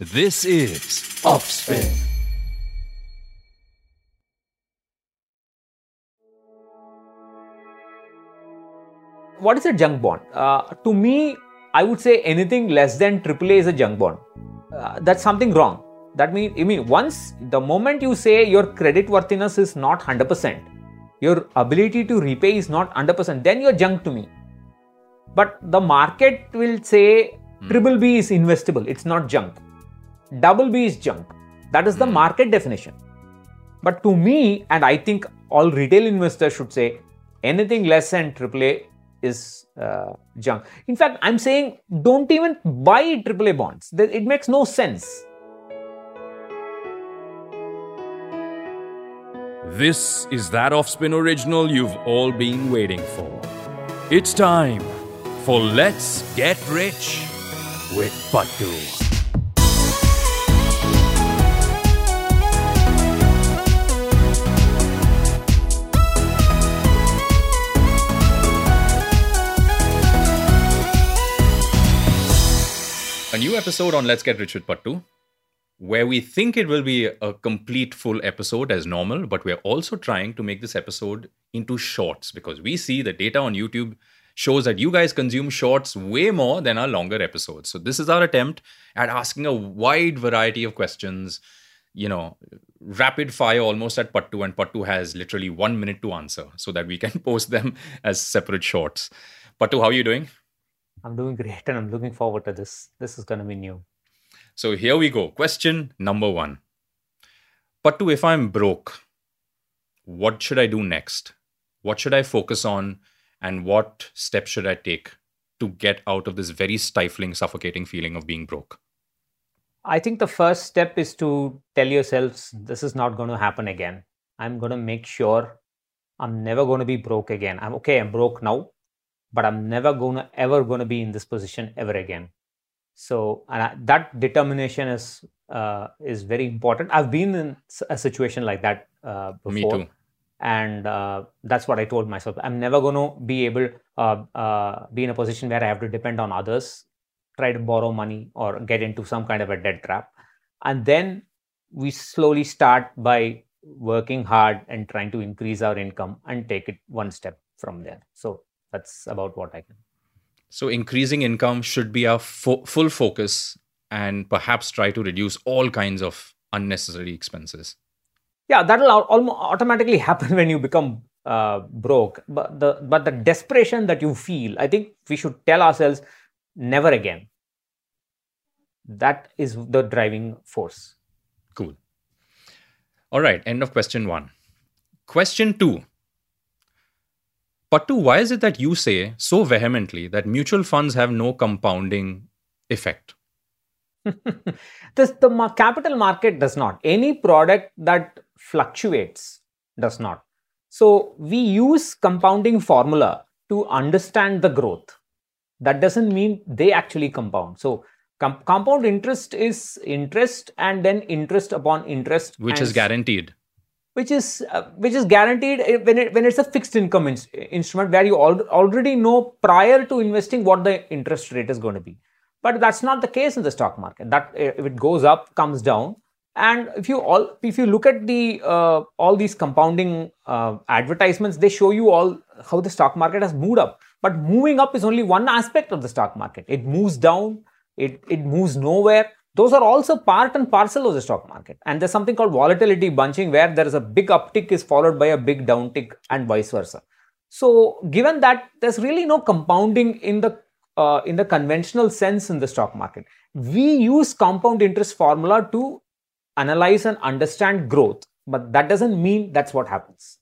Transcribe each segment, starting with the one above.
This is Offspin. What is a junk bond? Uh, to me, I would say anything less than AAA is a junk bond. Uh, that's something wrong. That means, I mean, once the moment you say your credit worthiness is not 100%, your ability to repay is not 100%, then you're junk to me. But the market will say triple B is investable, it's not junk. Double B is junk. That is the market definition. But to me, and I think all retail investors should say anything less than AAA is uh, junk. In fact, I'm saying don't even buy AAA bonds. It makes no sense. This is that Offspin original you've all been waiting for. It's time for Let's Get Rich with Pattu. New episode on Let's Get Rich with Pattu, where we think it will be a complete full episode as normal, but we're also trying to make this episode into shorts because we see the data on YouTube shows that you guys consume shorts way more than our longer episodes. So this is our attempt at asking a wide variety of questions, you know, rapid fire almost at Pattu, and Pattu has literally one minute to answer so that we can post them as separate shorts. Pattu, how are you doing? I'm doing great and I'm looking forward to this. This is going to be new. So here we go. Question number one. Pattu, if I'm broke, what should I do next? What should I focus on? And what steps should I take to get out of this very stifling, suffocating feeling of being broke? I think the first step is to tell yourselves this is not going to happen again. I'm going to make sure I'm never going to be broke again. I'm okay, I'm broke now, but I'm never going to ever to be in this position ever again. So and I, that determination is uh, is very important. I've been in a situation like that uh, before. Me too. and uh, that's what I told myself. I'm never going to be able uh, uh, be in a position where I have to depend on others, try to borrow money or get into some kind of a debt trap, and then we slowly start by working hard and trying to increase our income and take it one step from there. So that's about what I can. So increasing income should be our fo- full focus and perhaps try to reduce all kinds of unnecessary expenses. yeah that'll al- almo- automatically happen when you become uh, broke but the but the desperation that you feel i think we should tell ourselves never again that is the driving force Cool. All right, end of question one. Question two. Pattu, why is it that you say so vehemently that mutual funds have no compounding effect? this the ma- capital market does not any product that fluctuates does not so we use compounding formula to understand the growth that doesn't mean they actually compound so com- compound interest is interest and then interest upon interest Which is guaranteed. Which is uh, which is guaranteed uh, when it when it's a fixed income ins- instrument where you al- already know prior to investing what the interest rate is going to be. But that's not the case in the stock market. That uh, if it goes up comes down. And if you all if you look at the uh, all these compounding uh, advertisements they show you all how the stock market has moved up. But moving up is only one aspect of the stock market. It moves down. It it moves nowhere those are also part and parcel of the stock market. And there's something called volatility bunching where there is a big uptick is followed by a big downtick and vice versa. So given that there's really no compounding in the uh, in the conventional sense in the stock market. We use compound interest formula to analyze and understand growth but that doesn't mean that's what happens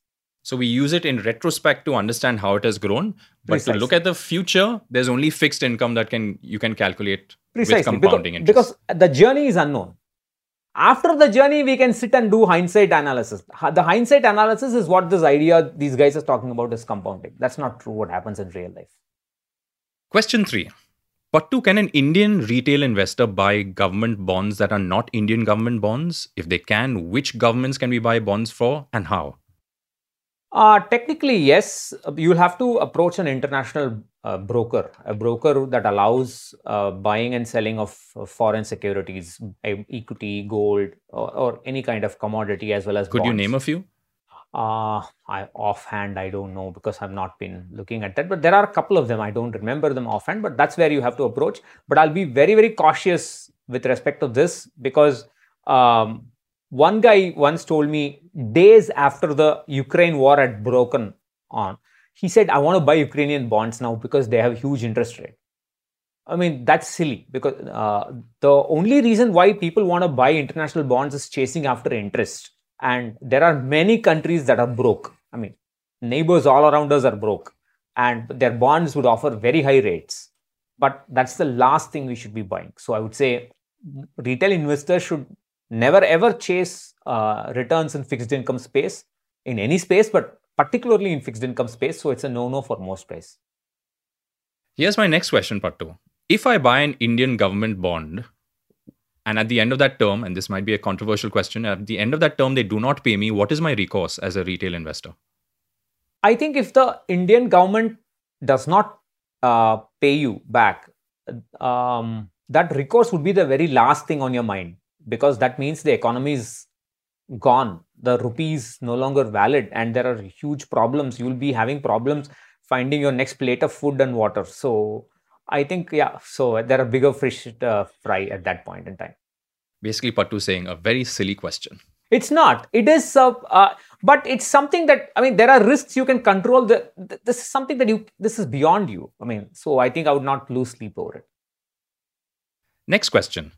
So we use it in retrospect to understand how it has grown. But Precisely. to look at the future, there's only fixed income that can you can calculate with compounding because, interest. because the journey is unknown after the journey we can sit and do hindsight analysis the hindsight analysis is what this idea these guys are talking about is compounding that's not true what happens in real life Question three. Pattu, can an Indian retail investor buy government bonds that are not Indian government bonds? If they can, which governments can we buy bonds for and how? Uh, technically, yes. You'll have to approach an international a broker, a broker that allows uh, buying and selling of uh, foreign securities, equity, gold, or, or, any kind of commodity as well as. Could bonds. you name a few? Uh, I offhand I don't know because I've not been looking at that. But there are a couple of them. I don't remember them offhand, but that's where you have to approach. But I'll be very very cautious with respect to this because um, one guy once told me days after the Ukraine war had broken on, he said, "I want to buy Ukrainian bonds now because they have huge interest rate." I mean, that's silly because uh, the only reason why people want to buy international bonds is chasing after interest. And there are many countries that are broke. I mean neighbors all around us are broke and their bonds would offer very high rates. But that's the last thing we should be buying. So i would say retail investors should never ever chase uh, returns in fixed income space in any space but particularly in fixed income space so it's a no no for most guys here's my next question pattu if i buy an indian government bond and at the end of that term, and this might be a controversial question, at the end of that term, they do not pay me. What is my recourse as a retail investor? I think if the Indian government does not uh, pay you back, um, that recourse would be the very last thing on your mind because that means the economy is gone. The rupee is no longer valid, and there are huge problems. You will be having problems finding your next plate of food and water. So I think, yeah, so there are bigger fish to fry at that point in time. Basically, Pattu saying a very silly question. It's not. It is, uh, uh, but it's something that I mean. There are risks you can control. The, this is something that you. This is beyond you. I mean, so I think I would not lose sleep over it. Next question.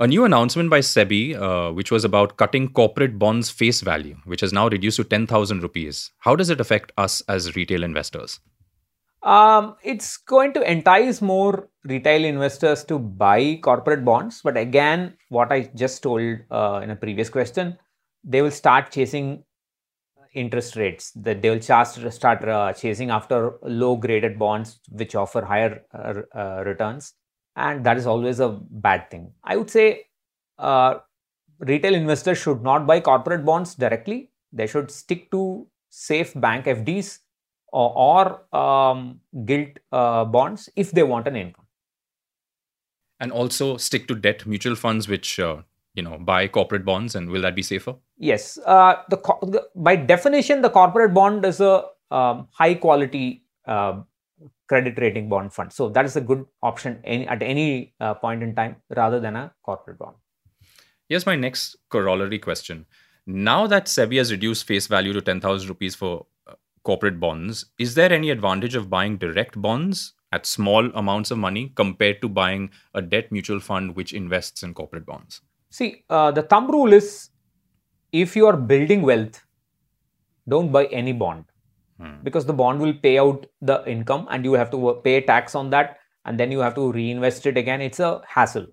A new announcement by SEBI, uh, which was about cutting corporate bonds face value, which has now reduced to 10,000 rupees. How does it affect us as retail investors? Um, it's going to entice more retail investors to buy corporate bonds. But again, what I just told uh, in a previous question, they will start chasing interest rates. That they will start uh, chasing after low graded bonds which offer higher uh, uh, returns, and that is always a bad thing. I would say uh, retail investors should not buy corporate bonds directly. They should stick to safe bank FDs or, or um, gilt uh, bonds if they want an income. And also stick to debt mutual funds, which uh, you know buy corporate bonds, and will that be safer? Yes, uh, the, the, by definition, the corporate bond is a um, high quality uh, credit rating bond fund. So that is a good option any, at any uh, point in time rather than a corporate bond. Here's my next corollary question. Now that SEBI has reduced face value to 10,000 rupees for corporate bonds, is there any advantage of buying direct bonds at small amounts of money compared to buying a debt mutual fund which invests in corporate bonds? See, uh, the thumb rule is if you are building wealth, don't buy any bond hmm. because the bond will pay out the income and you have to pay tax on that and then you have to reinvest it again. It's a hassle.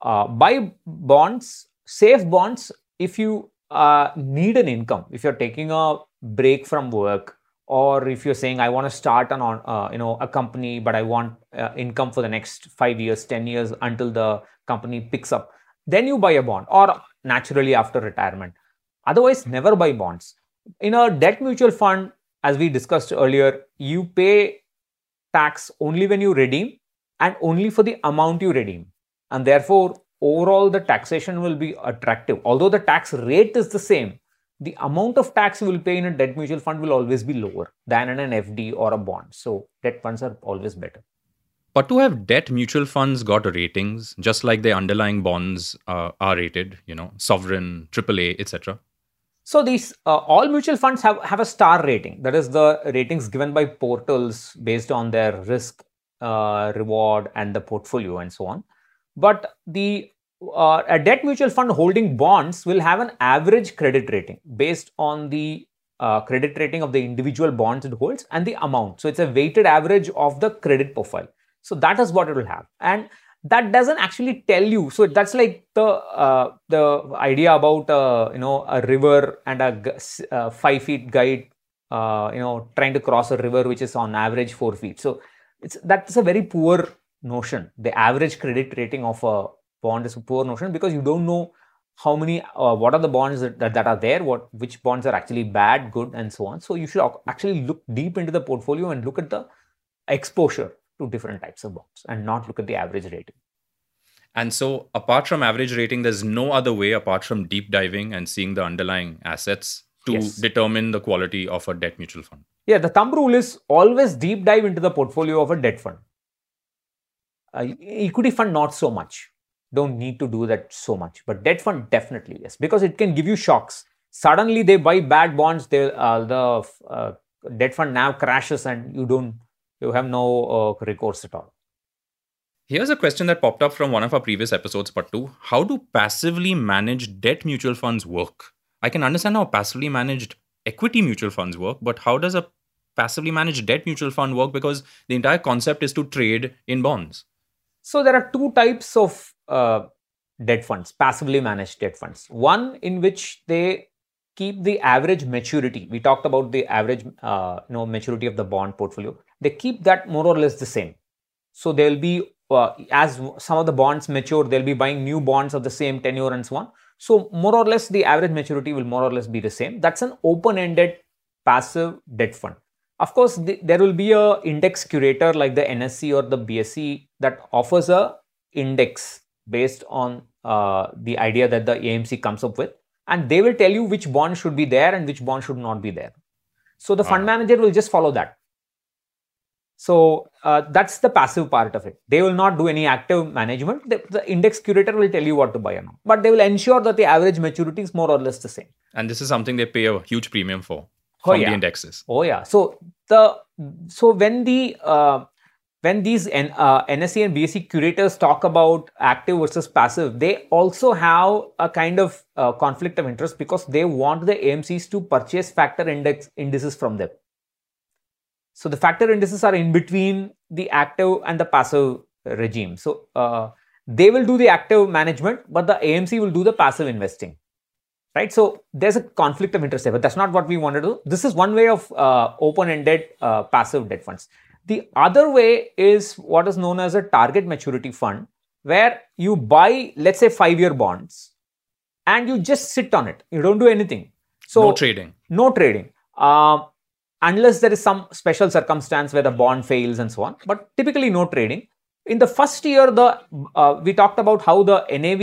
Uh, buy bonds, safe bonds if you uh, need an income, if you're taking a break from work or if you're saying i want to start an uh, you know a company but i want uh, income for the next 5 years 10 years until the company picks up then you buy a bond or naturally after retirement otherwise never buy bonds in a debt mutual fund as we discussed earlier you pay tax only when you redeem and only for the amount you redeem and therefore overall the taxation will be attractive although the tax rate is the same the amount of tax you will pay in a debt mutual fund will always be lower than in an FD or a bond. So debt funds are always better. But to have debt mutual funds got ratings, just like the underlying bonds uh, are rated, you know, sovereign, AAA, etc. So these uh, all mutual funds have, have a star rating. That is the ratings given by portals based on their risk, uh, reward, and the portfolio and so on. But the uh, a debt mutual fund holding bonds will have an average credit rating based on the uh, credit rating of the individual bonds it holds and the amount. So it's a weighted average of the credit profile. So that is what it will have. And that doesn't actually tell you. So that's like the uh, the idea about uh, you know a river and a uh, five feet guide. Uh, you know, trying to cross a river which is on average four feet. So it's that's a very poor notion. The average credit rating of a bond is a poor notion because you don't know how many uh, what are the bonds that, that, that, are there what which bonds are actually bad good and so on so you should actually look deep into the portfolio and look at the exposure to different types of bonds and not look at the average rating. And so, apart from average rating, there's no other way apart from deep diving and seeing the underlying assets to Yes. determine the quality of a debt mutual fund. Yeah, the thumb rule is always deep dive into the portfolio of a debt fund. Uh, equity fund, not so much. Don't need to do that so much. But debt fund, definitely yes, because it can give you shocks. Suddenly they buy bad bonds. They uh, the uh, debt fund now crashes, and you don't, you have no uh, recourse at all. Here's a question that popped up from one of our previous episodes, part two. How do passively managed debt mutual funds work? I can understand how passively managed equity mutual funds work, but how does a passively managed debt mutual fund work? Because the entire concept is to trade in bonds. So there are two types of uh, debt funds, passively managed debt funds. One in which they keep the average maturity. We talked about the average, uh, you know, maturity of the bond portfolio. They keep that more or less the same. So they'll be uh, as some of the bonds mature, they'll be buying new bonds of the same tenure and so on. So more or less, the average maturity will more or less be the same. That's an open-ended passive debt fund. Of course, the, there will be a index curator like the NSE or the BSE that offers a index based on uh, the idea that the AMC comes up with, and they will tell you which bond should be there and which bond should not be there. So the fund manager will just follow that. So uh, that's the passive part of it. They will not do any active management. The, the index curator will tell you what to buy or not, but they will ensure that the average maturity is more or less the same. And this is something they pay a huge premium for Oh, from yeah. the indexes. Oh yeah. So the so when the uh, when these N, uh, NSE and BSE curators talk about active versus passive, they also have a kind of uh, conflict of interest because they want the AMCs to purchase factor index indices from them. So the factor indices are in between the active and the passive regime. So uh, they will do the active management, but the AMC will do the passive investing right? So there's a conflict of interest there but that's not what we want to do. This is one way of uh, open-ended uh, passive debt funds. The other way is what is known as a target maturity fund where you buy let's say 5 year bonds and you just sit on it. You don't do anything. So no trading. no trading. Um, unless there is some special circumstance where the bond fails and so on. But typically no trading. In the first year the uh, we talked about how the nav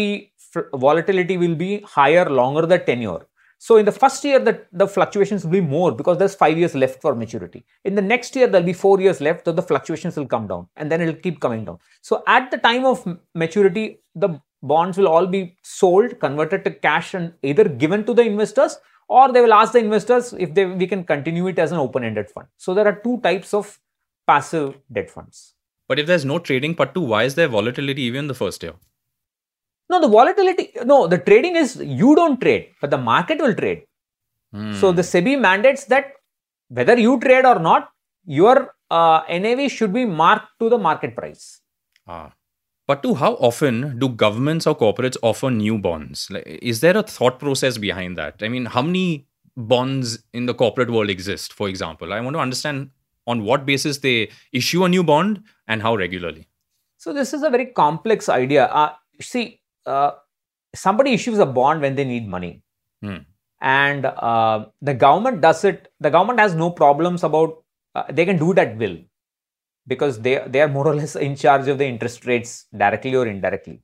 volatility will be higher longer the tenure. So in the first year the, the fluctuations will be more because there's five years left for maturity. In the next year there'll be four years left so the fluctuations will come down and then it'll keep coming down. So at the time of maturity the bonds will all be sold converted to cash and either given to the investors or they will ask the investors if they we can continue it as an open-ended fund so there are two types of passive debt funds But if there's no trading, Pattu, why is there volatility even in the first year? no the volatility no the trading is you don't trade but the market will trade so Hmm. the sebi mandates that whether you trade or not your uh, nav should be marked to the market price Ah. Pattu, how often do governments or corporates offer new bonds? Like, is there a thought process behind that? I mean, how many bonds in the corporate world exist, for example? I want to understand on what basis they issue a new bond and how regularly. So this is a very complex idea. Uh, see, uh, somebody issues a bond when they need money, Hmm. and uh, the government does it. The government has no problems about. Uh, they can do that will, because they they are more or less in charge of the interest rates directly or indirectly.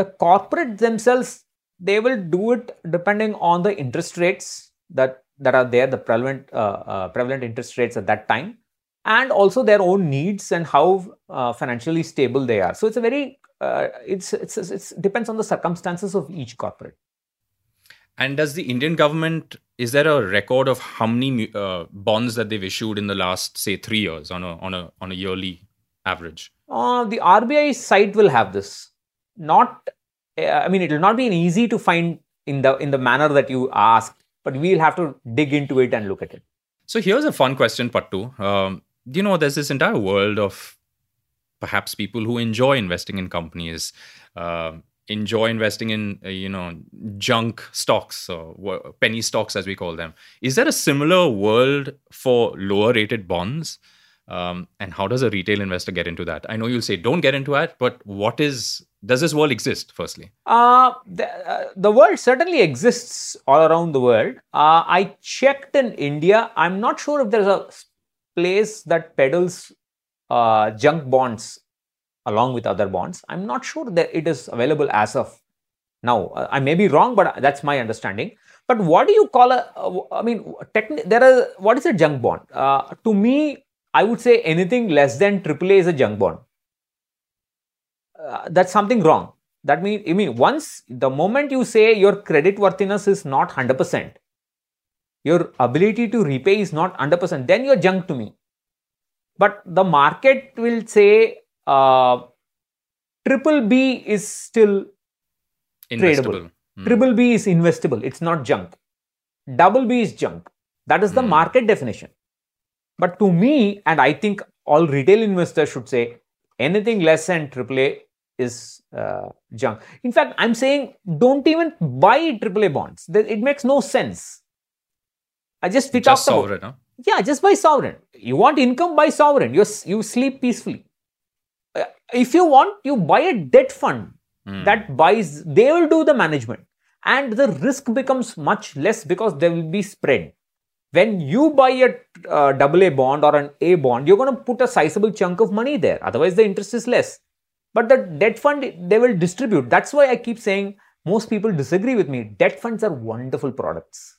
The corporate themselves they will do it depending on the interest rates that that are there, the prevalent uh, uh, prevalent interest rates at that time, and also their own needs and how uh, financially stable they are. So it's a very uh, it's, it's it's depends on the circumstances of each corporate. And does the Indian government, is there a record of how many uh, bonds that they've issued in the last, say, three years on a, on a, on a yearly average? Uh, the RBI site will have this. Not, uh, I mean, it will not be easy to find in the in the manner that you asked, but we'll have to dig into it and look at it. So here's a fun question, Pattu. Um, you know, there's this entire world of perhaps people who enjoy investing in companies, uh, enjoy investing in uh, you know junk stocks or penny stocks as we call them. Is there a similar world for lower rated bonds? Um, and how does a retail investor get into that? I know you'll say don't get into that, but what is does this world exist? Firstly, Uh, the, uh, the world certainly exists all around the world. Uh, I checked in India. I'm not sure if there's a place that peddles uh, junk bonds along with other bonds. I'm not sure that it is available as of now. I may be wrong, but that's my understanding. But what do you call a? I mean, technically, there are what is a junk bond? Uh, to me, I would say anything less than AAA is a junk bond. Uh, that's something wrong. That means, I mean, once the moment you say your credit worthiness is not 100%, your ability to repay is not 100%, then you're junk to me. But the market will say uh, triple B is still tradable. Hmm. Triple B is investable. It's not junk. Double B is junk. That is the hmm. market definition. But to me, and I think all retail investors should say anything less than AAA is uh, junk. In fact, I'm saying don't even buy AAA bonds. It makes no sense. I just we just talked sovereign, about. Huh? Yeah, just buy sovereign. You want income, buy sovereign. You you sleep peacefully. If you want, you buy a debt fund mm. that buys. They will do the management, and the risk becomes much less because there will be spread. When you buy a uh, double A bond or an A bond, you're going to put a sizable chunk of money there. Otherwise, the interest is less. But the debt fund, they will distribute. That's why I keep saying most people disagree with me. Debt funds are wonderful products.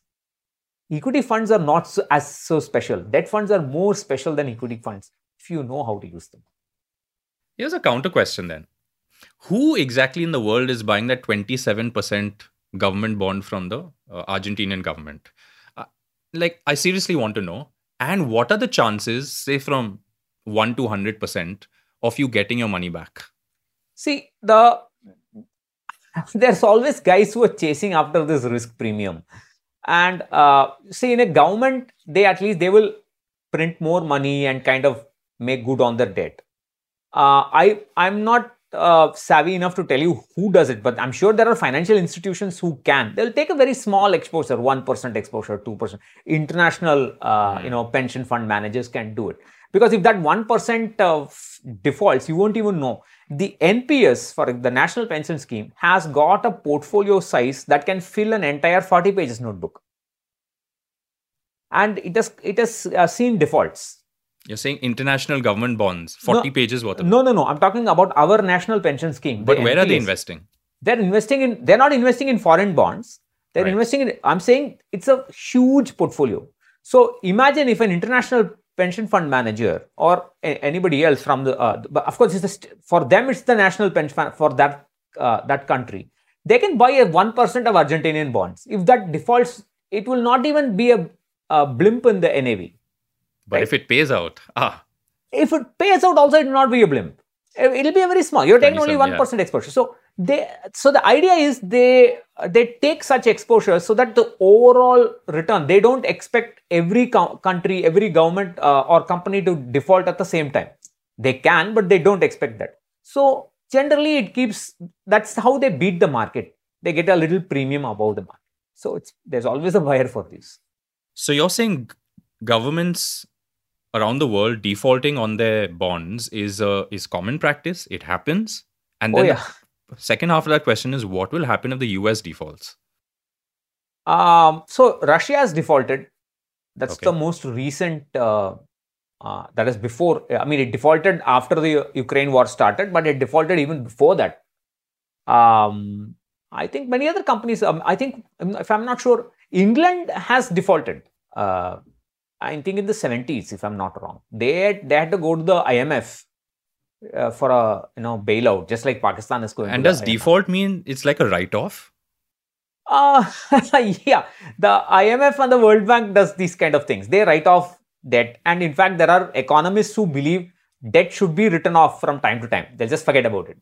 Equity funds are not so, as so special. Debt funds are more special than equity funds if you know how to use them. Here's a counter question then. Who exactly in the world is buying that 27% government bond from the uh, Argentinian government? Uh, like, I seriously want to know. And what are the chances, say, from 1 to 100% of you getting your money back? See, the there's always guys who are chasing after this risk premium. And uh, see, in a government, they at least they will print more money and kind of make good on their debt. Uh, I I'm not uh, savvy enough to tell you who does it, but I'm sure there are financial institutions who can. They'll take a very small exposure, one percent exposure, two percent. International, uh, you know, pension fund managers can do it because if that one percent of defaults, you won't even know. The NPS for the National Pension Scheme has got a portfolio size that can fill an entire 40 pages notebook, and it has it has uh, seen defaults you're saying international government bonds, 40 no, pages worth of No, no, no. I'm talking about our national pension scheme. But where NPS. are they investing? They're investing in, they're not investing in foreign bonds. They're right. investing in, I'm saying it's a huge portfolio. So imagine if an international pension fund manager or a, anybody else from the, uh, of course, it's st- for them, it's the national pension fund for that, uh, that country. They can buy a 1% of Argentinian bonds. If that defaults, it will not even be a, a blimp in the NAV but right? if it pays out, ah. If it pays out, also it will not be a blimp. It'll be a very small. You're taking only one yeah. exposure. So they, so the idea is they they take such exposure so that the overall return they don't expect every co- country, every government uh, or company to default at the same time. They can, but they don't expect that. So generally, it keeps. That's how they beat the market. They get a little premium above the market. So it's there's always a buyer for this. So you're saying governments around the world defaulting on their bonds is uh, is common practice. It happens, and oh, then oh, yeah. the second half of that question is what will happen if the US defaults? Um, so Russia has defaulted. That's okay. the most recent. Uh, uh, that is before. I mean, it defaulted after the Ukraine war started, but it defaulted even before that. Um, I think many other companies. Um, I think, if I'm not sure, England has defaulted. Uh, I think in the 70s, if I'm not wrong. They had, they had to go to the IMF uh, for a you know bailout, just like Pakistan is going. And does default mean it's like a write-off? Uh, yeah, the IMF and the World Bank does these kind of things. They write off debt, and in fact, there are economists who believe debt should be written off from time to time. They'll just forget about it.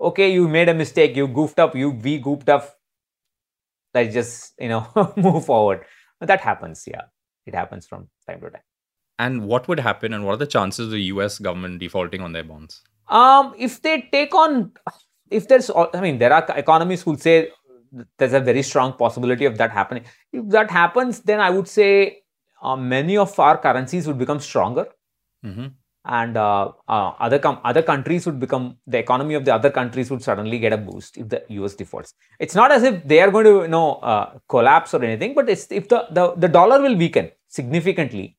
Okay, you made a mistake. You goofed up. You we goofed up. Let's just you know move forward. But that happens. Yeah it happens from time to time. And what would happen, and what are the chances of the US government defaulting on their bonds? Um, if they take on, if there's, I mean, there are economists who say there's a very strong possibility of that happening. If that happens, then I would say uh, many of our currencies would become stronger. Mm-hmm and uh, uh, other com- other countries would become the economy of the other countries would suddenly get a boost if the US defaults. It's not as if they are going to you know uh, collapse or anything, but if the, the the dollar will weaken significantly,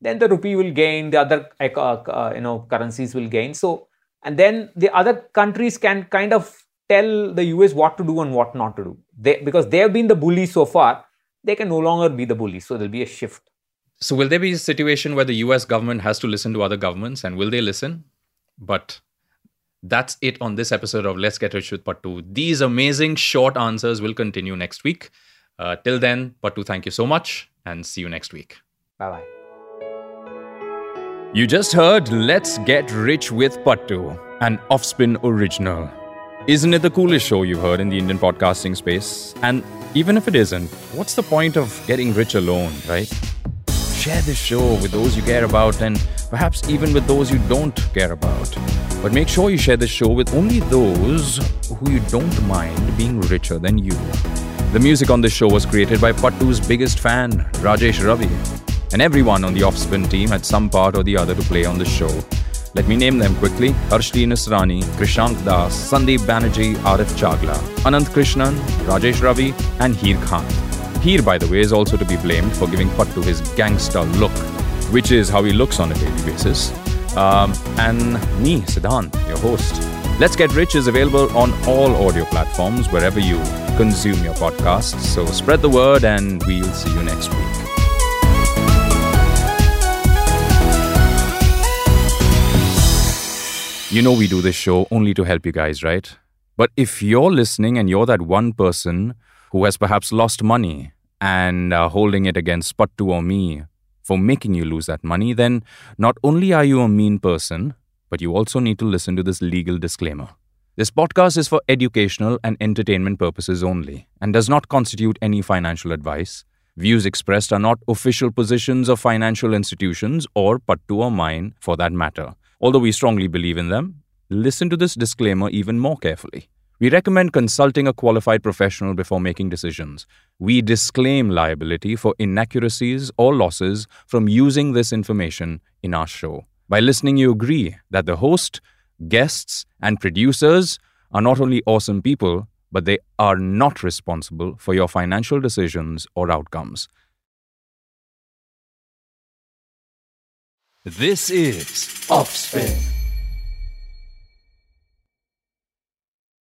then the rupee will gain, the other uh, uh, you know currencies will gain. So and then the other countries can kind of tell the US what to do and what not to do. They, because they have been the bully so far, they can no longer be the bully. So there'll be a shift. So will there be a situation where the US government has to listen to other governments and will they listen? But that's it on this episode of Let's Get Rich with Pattu. These amazing short answers will continue next week. Uh, till then, Pattu, thank you so much and see you next week. Bye bye. You just heard Let's Get Rich with Pattu, an Offspin original. Isn't it the coolest show you've heard in the Indian podcasting space? And even if it isn't, what's the point of getting rich alone, right? Share this show with those you care about and perhaps even with those you don't care about. But make sure you share this show with only those who you don't mind being richer than you. The music on this show was created by Pattu's biggest fan, Rajesh Ravi. And everyone on the Offspin team had some part or the other to play on the show. Let me name them quickly Arshli Nasrani, Krishank Das, Sandeep Banerjee, Arif Chagla, Anand Krishnan, Rajesh Ravi, and Heer Khan. Heer, by the way, is also to be blamed for giving Pattu his gangster look, which is how he looks on a daily basis. Um, and me, Siddhant, your host. Let's Get Rich is available on all audio platforms wherever you consume your podcasts. So spread the word, and we'll see you next week. You know, we do this show only to help you guys, right? But if you're listening and you're that one person who has perhaps lost money and uh, holding it against Pattu or me for making you lose that money, then not only are you a mean person, but you also need to listen to this legal disclaimer. This podcast is for educational and entertainment purposes only and does not constitute any financial advice. Views expressed are not official positions of financial institutions or Pattu or mine for that matter. Although we strongly believe in them, listen to this disclaimer even more carefully. We recommend consulting a qualified professional before making decisions. We disclaim liability for inaccuracies or losses from using this information in our show. By listening, you agree that the host, guests, and producers are not only awesome people, but they are not responsible for your financial decisions or outcomes. This is Offspin.